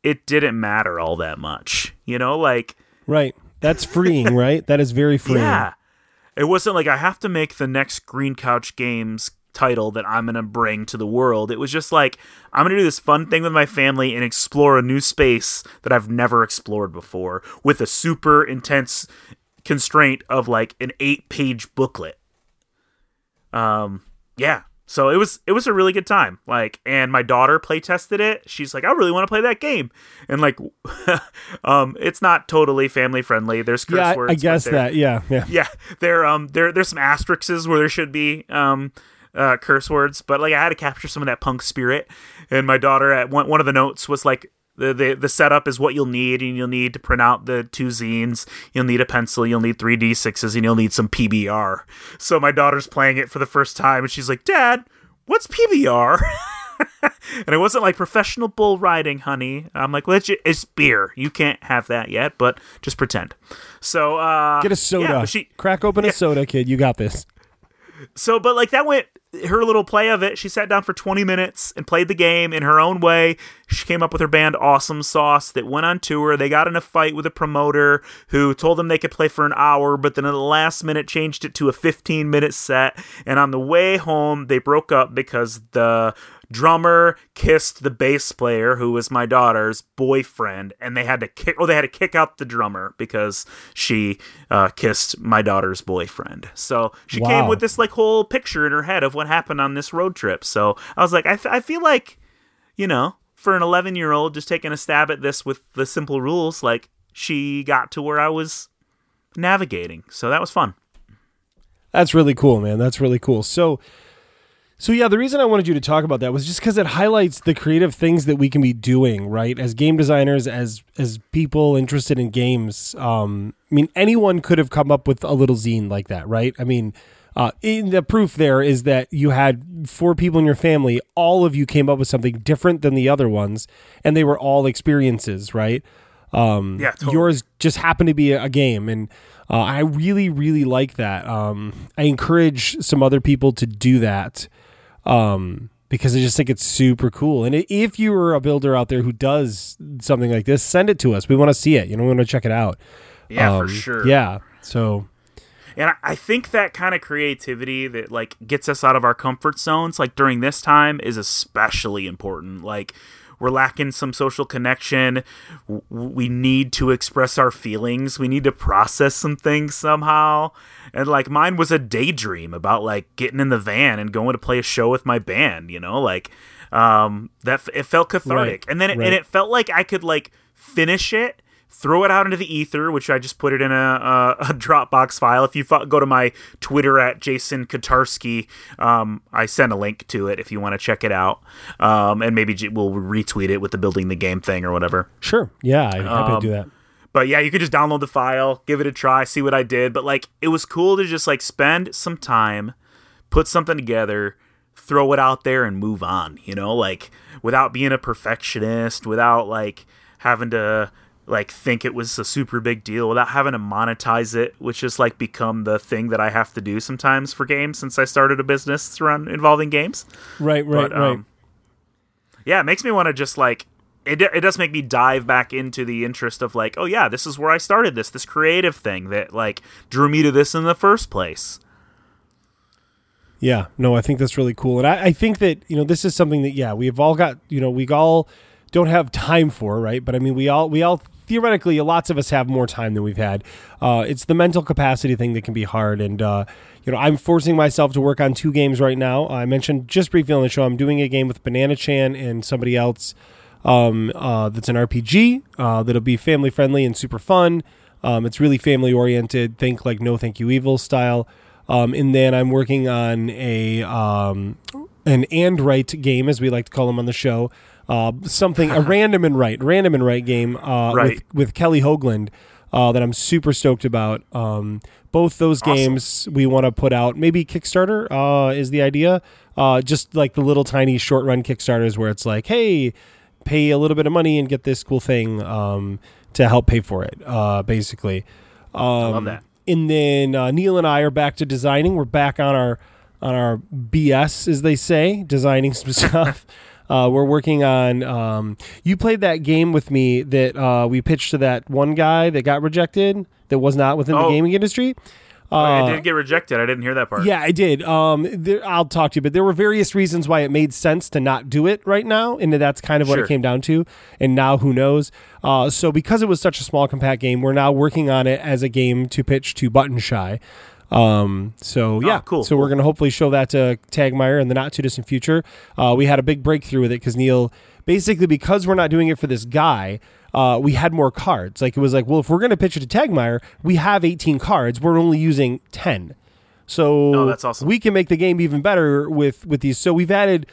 it didn't matter all that much you know? Like right. That's freeing, right? That is very freeing. yeah. It wasn't like I have to make the next Green Couch Games title that I'm going to bring to the world. It was just like, I'm going to do this fun thing with my family and explore a new space that I've never explored before with a super intense constraint of like an eight page booklet. Um, yeah. So it was it was a really good time. Like, and my daughter play tested it. She's like, I really want to play that game. And like, um, it's not totally family friendly. There's curse Yeah, I- words. I guess that. Yeah, yeah. yeah there um there there's some asterisks where there should be um uh curse words but like i had to capture some of that punk spirit and my daughter at one, one of the notes was like the, the the setup is what you'll need and you'll need to print out the two zines you'll need a pencil you'll need three d6s and you'll need some pbr so my daughter's playing it for the first time and she's like dad what's pbr and it wasn't like professional bull riding, honey. I'm like, legit, it's beer. You can't have that yet, but just pretend. So, uh, Get a soda. yeah, she, Crack open a soda, kid. You got this. So, but like that went her little play of it. She sat down for 20 minutes and played the game in her own way. She came up with her band Awesome Sauce that went on tour. They got in a fight with a promoter who told them they could play for an hour, but then at the last minute changed it to a 15 minute set. And on the way home, they broke up because the drummer kissed the bass player who was my daughter's boyfriend and they had to kick or they had to kick out the drummer because she uh, kissed my daughter's boyfriend. So she came with this like whole picture in her head of what happened on this road trip. So i was like i, f- I feel like you know for an 11 year old just taking a stab at this with the simple rules like she got to where i was navigating. So that was fun. That's really cool, man. That's really cool. So, so yeah, the reason I wanted you to talk about that was just because it highlights the creative things that we can be doing, right? As game designers, as as people interested in games. Um, I mean, anyone could have come up with a little zine like that, right? I mean, uh, in the proof there is that you had four people in your family. All of you came up with something different than the other ones, and they were all experiences, right? Um, Yeah, totally. yours just happened to be a, a game, and uh, I really, really like that. Um, I encourage some other people to do that um, because I just think it's super cool. And if you are a builder out there who does something like this, send it to us. We want to see it. You know, we want to check it out. yeah for Um, sure Yeah. So And I think that kind of creativity that like gets us out of our comfort zones, like during this time, is especially important. Like we're lacking some social connection. We need to express our feelings. We need to process some things somehow. And like mine was a daydream about like getting in the van and going to play a show with my band. You know, like um, that. f- It felt cathartic, Right, and then it, right. and it felt like I could like finish it throw it out into the ether, which I just put it in a, a, a Dropbox file. If you fo- go to my Twitter at Jason Kotarski, um, I send a link to it if you want to check it out, um, and maybe we'll retweet it with the building the game thing or whatever. Sure. Yeah, I'm happy to do that. But yeah, you could just download the file, give it a try, see what I did. But like, it was cool to just like spend some time, put something together, throw it out there, and move on. You know, like without being a perfectionist, without like having to like think it was a super big deal without having to monetize it which has like become the thing that i have to do sometimes for games since i started a business around involving games Right, right, but, right. um, yeah, it makes me want to just like it. It does make me dive back into the interest of like, oh yeah, this is where I started this this creative thing that like drew me to this in the first place. Yeah, no, I think that's really cool, and I, I think that you know this is something that yeah we've all got you know we all don't have time for right, but I mean we all we all theoretically lots of us have more time than we've had. Uh, it's the mental capacity thing that can be hard, and uh, you know I'm forcing myself to work on two games right now. I mentioned just briefly on the show I'm doing a game with Banana Chan and somebody else um, uh, that's an RPG uh, that'll be family friendly and super fun. Um, it's really family oriented. Think like No Thank You Evil style. Um, and then I'm working on a um, an and right game, as we like to call them on the show. Uh, something a random and right, random and right game uh, Right. with with Kelly Hoagland uh, that I'm super stoked about. Um, both those Awesome. games we want to put out. Maybe Kickstarter uh, is the idea. Uh, just like the little tiny short run Kickstarters where it's like, hey, pay a little bit of money and get this cool thing um, to help pay for it. Uh, basically, um, I love that. And then uh, Neil and I are back to designing. We're back on our on our BS, as they say, designing some stuff. Uh, we're working on. Um, you played that game with me that uh, we pitched to that one guy that got rejected. That was not within the Oh. gaming industry. Oh, I Uh, did get rejected. I didn't hear that part. yeah, I did. Um, there, I'll talk to you, but there were various reasons why it made sense to not do it right now, and that's kind of what Sure. it came down to. And now, who knows? Uh, so because it was such a small, compact game, we're now working on it as a game to pitch to Button Shy. Um, so yeah, Oh, cool, So we're gonna hopefully show that to Tagmire in the not too distant future. Uh, we had a big breakthrough with it because Neil, basically, because we're not doing it for this guy. Uh, we had more cards. Like it was like, well, if we're going to pitch it to Tagmire, we have 18 cards. We're only using 10. So Oh, that's awesome. we can make the game even better with with these. So we've added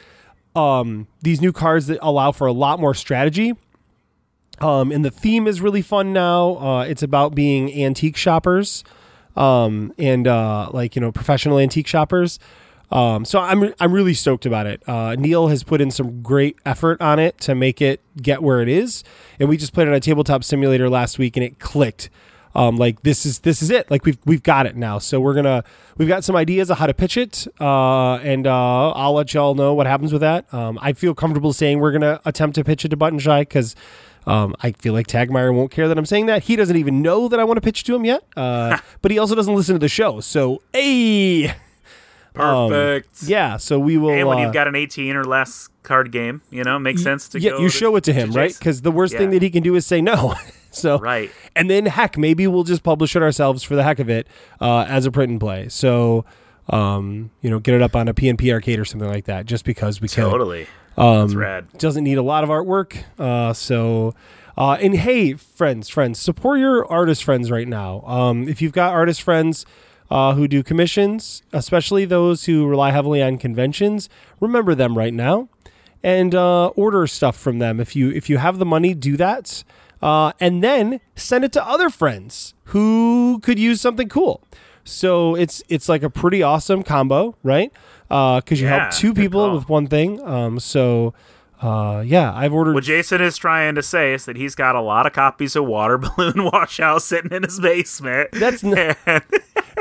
um, these new cards that allow for a lot more strategy. Um, and the theme is really fun now. Uh, it's about being antique shoppers, um, and uh, like you know professional antique shoppers. Um, so I'm I'm really stoked about it. Uh, Neil has put in some great effort on it to make it get where it is, and we just played on a tabletop simulator last week, and it clicked. Um, like this is this is it. Like we've we've got it now. So we're gonna we've got some ideas of how to pitch it, uh, and uh, I'll let y'all know what happens with that. Um, I feel comfortable saying we're gonna attempt to pitch it to Button Shy because um, I feel like Tagmire won't care that I'm saying that. He doesn't even know that I want to pitch to him yet, uh, but he also doesn't listen to the show. So hey, um, Perfect. yeah. So we will. and when uh, you've got an 18 or less card game, you know, makes sense to yeah, go you to- show it to him, right? Because the worst thing that he can do is say no. so Right. and then heck, maybe we'll just publish it ourselves for the heck of it uh, as a print and play. So, um, you know, get it up on a PNP arcade or something like that, just because we can. Totally. Um, That's rad. Doesn't need a lot of artwork. Uh, so, uh, and hey, friends, friends, support your artist friends right now. Um, if you've got artist friends uh, who do commissions, especially those who rely heavily on conventions, remember them right now and uh, order stuff from them. If you if you have the money, do that, uh, and then send it to other friends who could use something cool. So it's it's like a pretty awesome combo, right? Because you Yeah, help two people with one thing. Um, so uh, yeah, I've ordered. What Jason is trying to say is that he's got a lot of copies of Water Balloon Washout sitting in his basement. That's n-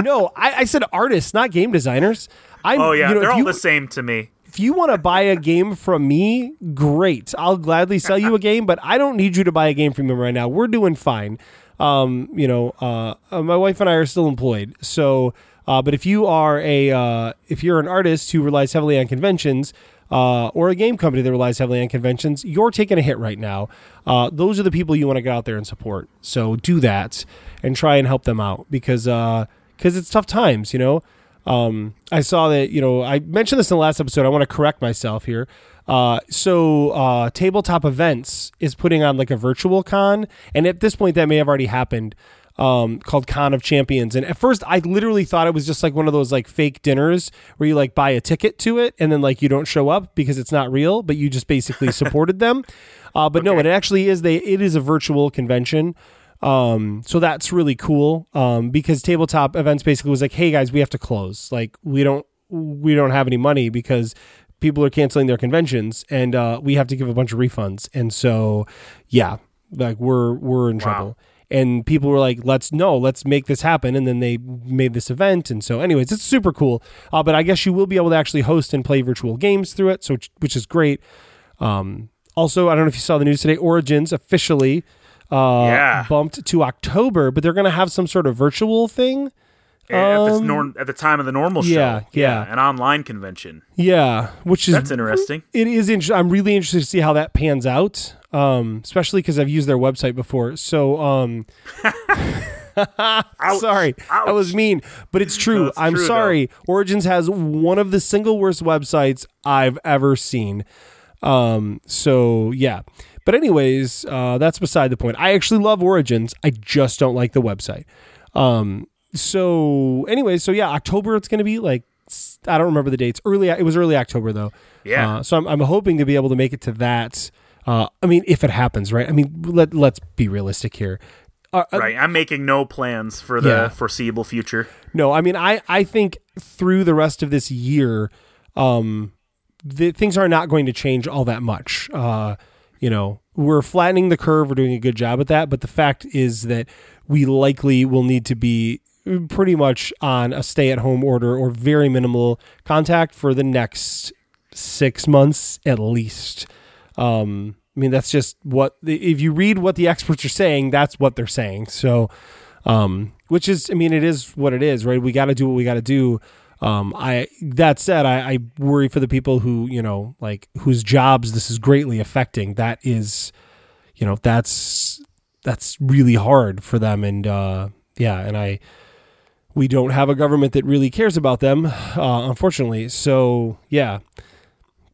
no, I, I said artists, not game designers. I'm, oh yeah, you know, they're all you, the same to me. if you want to buy a game from me, great. I'll gladly sell you a game, but I don't need you to buy a game from me right now. We're doing fine. Um, you know, uh, uh, my wife and I are still employed, so. Uh, but if you are a uh, if you're an artist who relies heavily on conventions, uh, or a game company that relies heavily on conventions, you're taking a hit right now. Uh, those are the people you want to get out there and support. So do that and try and help them out because because it's tough times, you know. Um, I saw that you know I mentioned this in the last episode. I want to correct myself here. Uh, so uh, tabletop events is putting on like a virtual con, and at this point that may have already happened. Um, called Con of Champions, and at first I literally thought it was just like one of those like fake dinners where you like buy a ticket to it and then like you don't show up because it's not real, but you just basically supported them. Uh, but no, it actually is. They it is a virtual convention. Um, so that's really cool. Um, because tabletop events basically was like, hey guys, we have to close. Like we don't we don't have any money because people are canceling their conventions and uh, we have to give a bunch of refunds. And so yeah, like we're we're in trouble. And people were like, "Let's no, let's make this happen." And then they made this event, and so, anyways, it's super cool. Uh, but I guess you will be able to actually host and play virtual games through it, so which, which is great. Um, also, I don't know if you saw the news today. Origins officially uh, Yeah. bumped to October, but they're going to have some sort of virtual thing. at, this Um, norm, at the time of the normal show. yeah, yeah. An online convention. Yeah, which is That's interesting. It is. interesting. I'm really interested to see how that pans out, um, especially because I've used their website before. So, um, sorry, that was mean, but it's true. No, it's I'm true, though. sorry. Origins has one of the single worst websites I've ever seen. Um, so yeah. But anyways, uh, that's beside the point. I actually love Origins. I just don't like the website. Um, so anyways, so yeah, October it's going to be like I don't remember the dates. Early, it was early October though. Yeah. Uh, so I'm, I'm hoping to be able to make it to that. Uh, I mean, if it happens, right? I mean, let let's be realistic here. Uh, uh, Right. I'm making no plans for the Yeah. foreseeable future. No, I mean, I I think through the rest of this year, um, the, things are not going to change all that much. Uh, you know, we're flattening the curve. We're doing a good job at that. But the fact is that we likely will need to be pretty much on a stay-at-home order or very minimal contact for the next six months at least. Um, I mean, that's just what if you read what the experts are saying, that's what they're saying. So, um, which is, I mean, it is what it is, right? We got to do what we got to do. Um, I that said, I, I worry for the people who you know, like whose jobs this is greatly affecting. That is, you know, that's that's really hard for them, and uh, yeah, and I we don't have a government that really cares about them, uh, unfortunately. So yeah.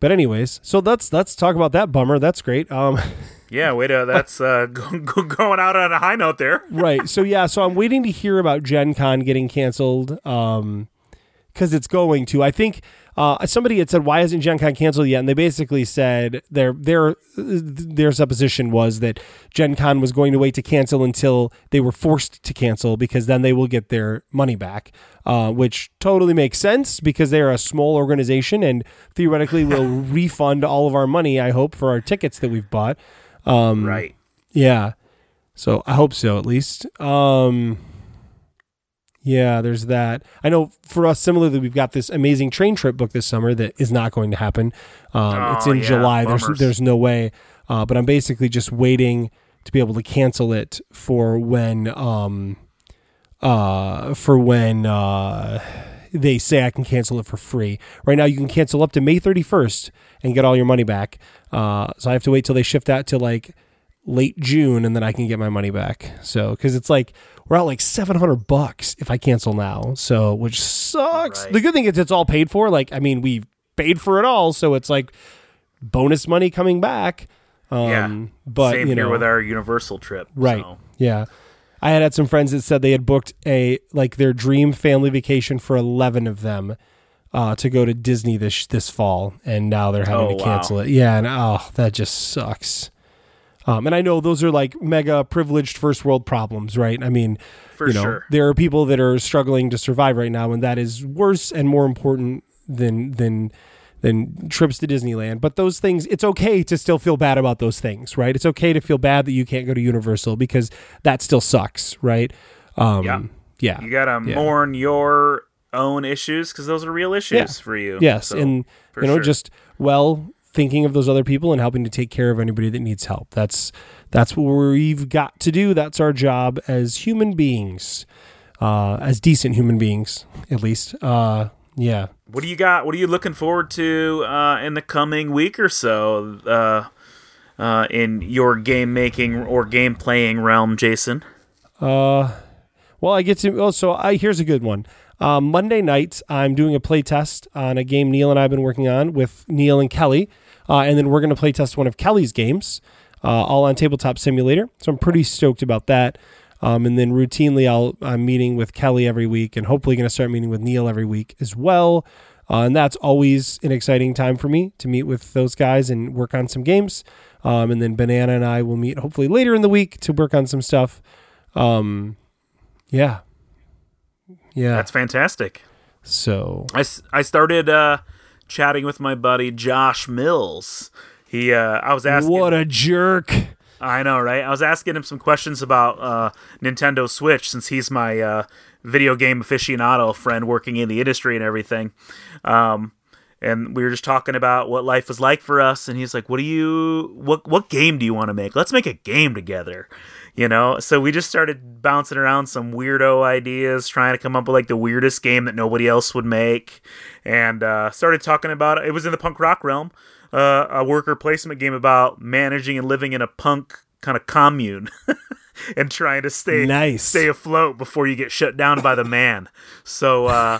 But anyways, so let's let's talk about that bummer. That's great. Um, Yeah, wait, uh, that's uh, go- go- going out on a high note there. right. So yeah, so I'm waiting to hear about Gen Con getting canceled. Um because it's going to. I think uh, somebody had said, "Why isn't Gen Con canceled yet?" And they basically said their their their supposition was that Gen Con was going to wait to cancel until they were forced to cancel because then they will get their money back, uh, which totally makes sense because they are a small organization and theoretically will refund all of our money. I hope for our tickets that we've bought. Um, Right. yeah. So I hope so at least. Um yeah, there's that. I know for us similarly we've got this amazing train trip book this summer that is not going to happen. Um it's Oh, in yeah, July. There's bummers. there's no way. Uh but I'm basically just waiting to be able to cancel it for when um uh for when uh they say I can cancel it for free. Right now, you can cancel up to May 31st and get all your money back. Uh, so I have to wait till they shift that to like late June, and then I can get my money back. So because it's like we're out like 700 bucks if I cancel now. So which sucks. Right. The good thing is it's all paid for. Like I mean, we paid for it all, so it's like bonus money coming back. Um, yeah. but Same you know, here with our Universal trip. Right. so. Yeah. I had had some friends that said they had booked a like their dream family vacation for 11 of them uh, to go to Disney this this fall and now they're having Oh, to wow. cancel it. Yeah, and oh, that just sucks. Um, and I know those are like mega privileged first world problems, right? I mean, For you know, sure. there are people that are struggling to survive right now, and that is worse and more important than than than trips to Disneyland. But those things, it's okay to still feel bad about those things, right? It's okay to feel bad that you can't go to Universal because that still sucks, right? Um, Yeah. yeah. You gotta Yeah. mourn your own issues because those are real issues Yeah. for you. Yes, So, and you know, sure. just well thinking of those other people and helping to take care of anybody that needs help. That's that's what we've got to do. That's our job as human beings, uh, as decent human beings, at least. Uh, yeah. What do you got? What are you looking forward to uh, in the coming week or so uh, uh, in your game making or game playing realm, Jason? Uh, well, I get to. Oh, so I here's a good one. Um, Monday night, I'm doing a play test on a game Neil and I've been working on with Neil and Kelly. Uh, and then we're going to play test one of Kelly's games, uh, all on Tabletop Simulator. So I'm pretty stoked about that. Um, and then routinely, I'll I'm meeting with Kelly every week, and hopefully going to start meeting with Neil every week as well. Uh, and that's always an exciting time for me to meet with those guys and work on some games. Um, and then Banana and I will meet hopefully later in the week to work on some stuff. Um, yeah, yeah. That's fantastic. so I, I started uh, chatting with my buddy Josh Mills. He uh, I was asking what a jerk. I know, right? I was asking him some questions about uh, Nintendo Switch since he's my uh, video game aficionado friend working in the industry and everything. Um, and we were just talking about what life was like for us, and he's like, "What do you what what game do you want to make? Let's make a game together." You know, so we just started bouncing around some weirdo ideas, trying to come up with like the weirdest game that nobody else would make, and uh, started talking about it. It was in the punk rock realm, uh, a worker placement game about managing and living in a punk kind of commune and trying to stay Nice. stay afloat before you get shut down by the man. So uh,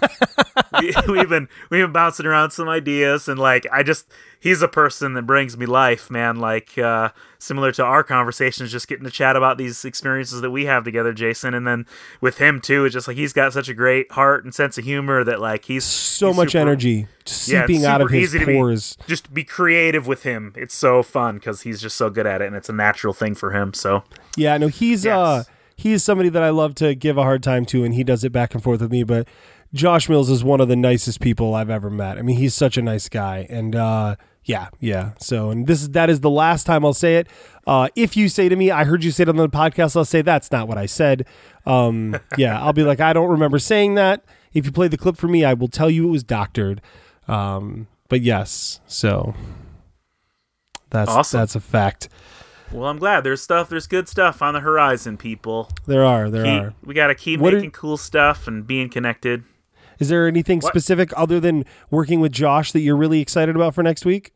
we, we've been we've been bouncing around some ideas and like I just he's a person that brings me life, man. Like uh, similar to our conversations, just getting to chat about these experiences that we have together, Jason, and then with him too. It's just like he's got such a great heart and sense of humor that like he's So he's much super- energy yeah, seeping out of his to be- pores. just be creative with him. It's so fun because he's just so good at it, and it's a natural thing for him. So Yeah, no, he's Yes. uh he's somebody that I love to give a hard time to, and he does it back and forth with me. But Josh Mills is one of the nicest people I've ever met. I mean, he's such a nice guy, and uh, yeah, yeah. So, and this is that is the last time I'll say it. Uh, if you say to me, "I heard you say it on the podcast," I'll say that's not what I said. Um, yeah, I'll be like, I don't remember saying that. If you play the clip for me, I will tell you it was doctored. Um, but yes, so that's Awesome. that's a fact. well, I'm glad there's stuff, there's good stuff on the horizon, people. There are, there Keep- are. we got to keep What are- making cool stuff and being connected. Is there anything What? specific other than working with Josh that you're really excited about for next week?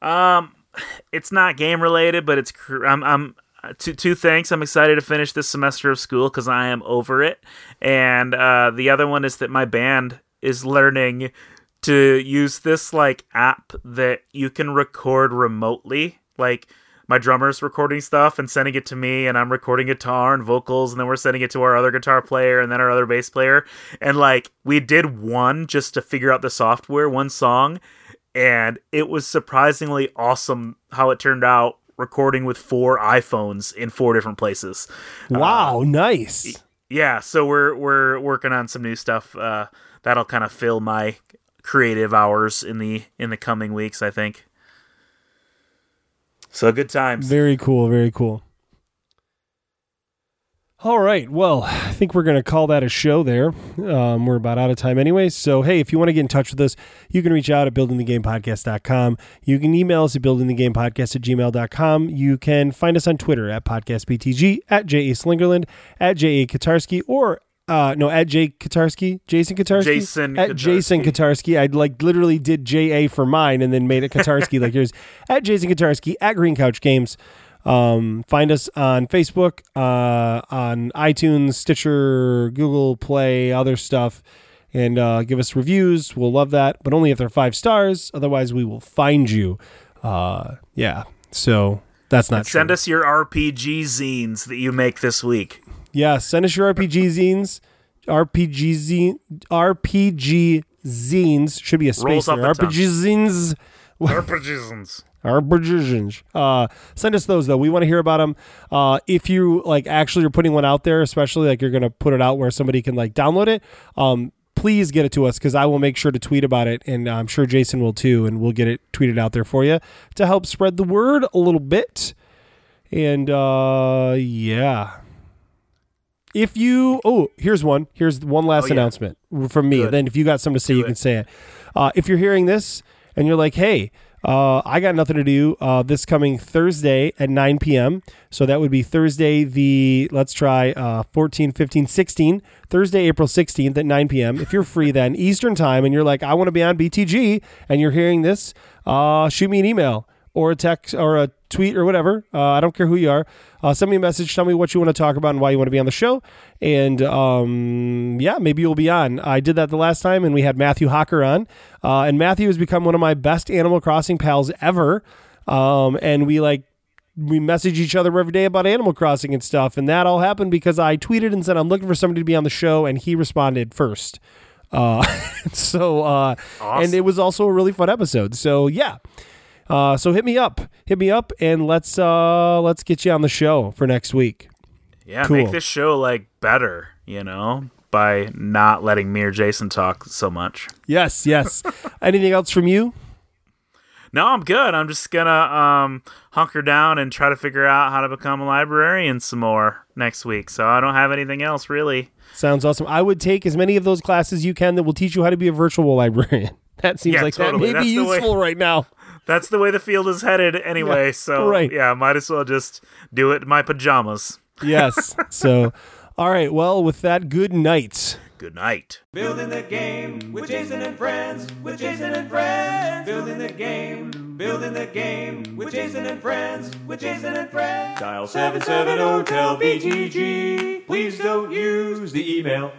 Um, it's not game related, but it's I'm I'm two two things. I'm excited to finish this semester of school because I am over it, and uh, the other one is that my band is learning to use this like app that you can record remotely, like. My drummer's recording stuff and sending it to me, and I'm recording guitar and vocals, and then we're sending it to our other guitar player and then our other bass player. And like, we did one just to figure out the software, one song, and it was surprisingly awesome how it turned out recording with four iPhones in four different places. Wow, nice. Yeah, so we're we're working on some new stuff uh, that'll kind of fill my creative hours in the in the coming weeks, I think. So good times. Very cool, very cool. All right, well, I think we're going to call that a show there. Um, we're about out of time anyway. So, hey, if you want to get in touch with us, you can reach out at buildingthegamepodcast.com. You can email us at buildingthegamepodcast at gmail.com. You can find us on Twitter at podcastbtg, at J.A. Slingerland, at J.A. Kotarski, or uh, no, at J. Kotarski, Jason Kotarski, Jason at Jason Kotarski. I like literally did J A for mine and then made it Kotarski like yours. At Jason Kotarski at Green Couch Games. Um, find us on Facebook, uh, on iTunes, Stitcher, Google Play, other stuff, and uh, give us reviews. We'll love that, but only if they're five stars. Otherwise, we will find you. Uh, yeah. So that's not Send us your RPG zines that you make this week. Yeah, send us your RPG zines. RPG zine, RPG zines should be a space Rolls there. tongue. RPG zines. RPG zines. RPG zines. Uh, send us those though. We want to hear about them. Uh, if you like actually you're putting one out there, especially like you're gonna put it out where somebody can like download it. Um, please get it to us because I will make sure to tweet about it, and I'm sure Jason will too, and we'll get it tweeted out there for you to help spread the word a little bit. And uh, yeah. If you oh, here's one. Here's one last Oh, yeah. announcement from me. Good. Then if you got something to say, Do you it. can say it. Uh, if you're hearing this and you're like, hey, uh, I got nothing to do uh, this coming Thursday at 9 p.m. So that would be Thursday, the, let's try uh, 14, 15, 16, Thursday, April 16th at 9 p.m. If you're free then, Eastern time, and you're like, I want to be on BTG, and you're hearing this, uh, shoot me an email or a text or a tweet or whatever. Uh, I don't care who you are. Uh, send me a message. Tell me what you want to talk about and why you want to be on the show. And um, yeah, maybe you'll be on. I did that the last time, and we had Matthew Hocker on. Uh, and Matthew has become one of my best Animal Crossing pals ever. Um, and we like we message each other every day about Animal Crossing and stuff. And that all happened because I tweeted and said I'm looking for somebody to be on the show, and he responded first. Uh, so uh, and it was also a really fun episode. So yeah. Uh, so hit me up, hit me up, and let's uh, let's get you on the show for next week. Yeah, Cool. make this show like better, you know, by not letting me or Jason talk so much. Yes, yes. Anything else from you? No, I'm good. I'm just gonna um, hunker down and try to figure out how to become a librarian some more next week. So I don't have anything else really. Sounds awesome. I would take as many of those classes you can that will teach you how to be a virtual librarian. That seems Yeah, like totally. that may be That's way- useful right now. That's the way the field is headed anyway. Yeah, so right. yeah, might as well just do it in my pajamas. Yes. so, all right. Well, with that, good night. Good night. Building the game with Jason and friends, with Jason and friends. Building the game, building the game with Jason and friends, with Jason and friends. Dial 770 tell BTG. Please don't use the email.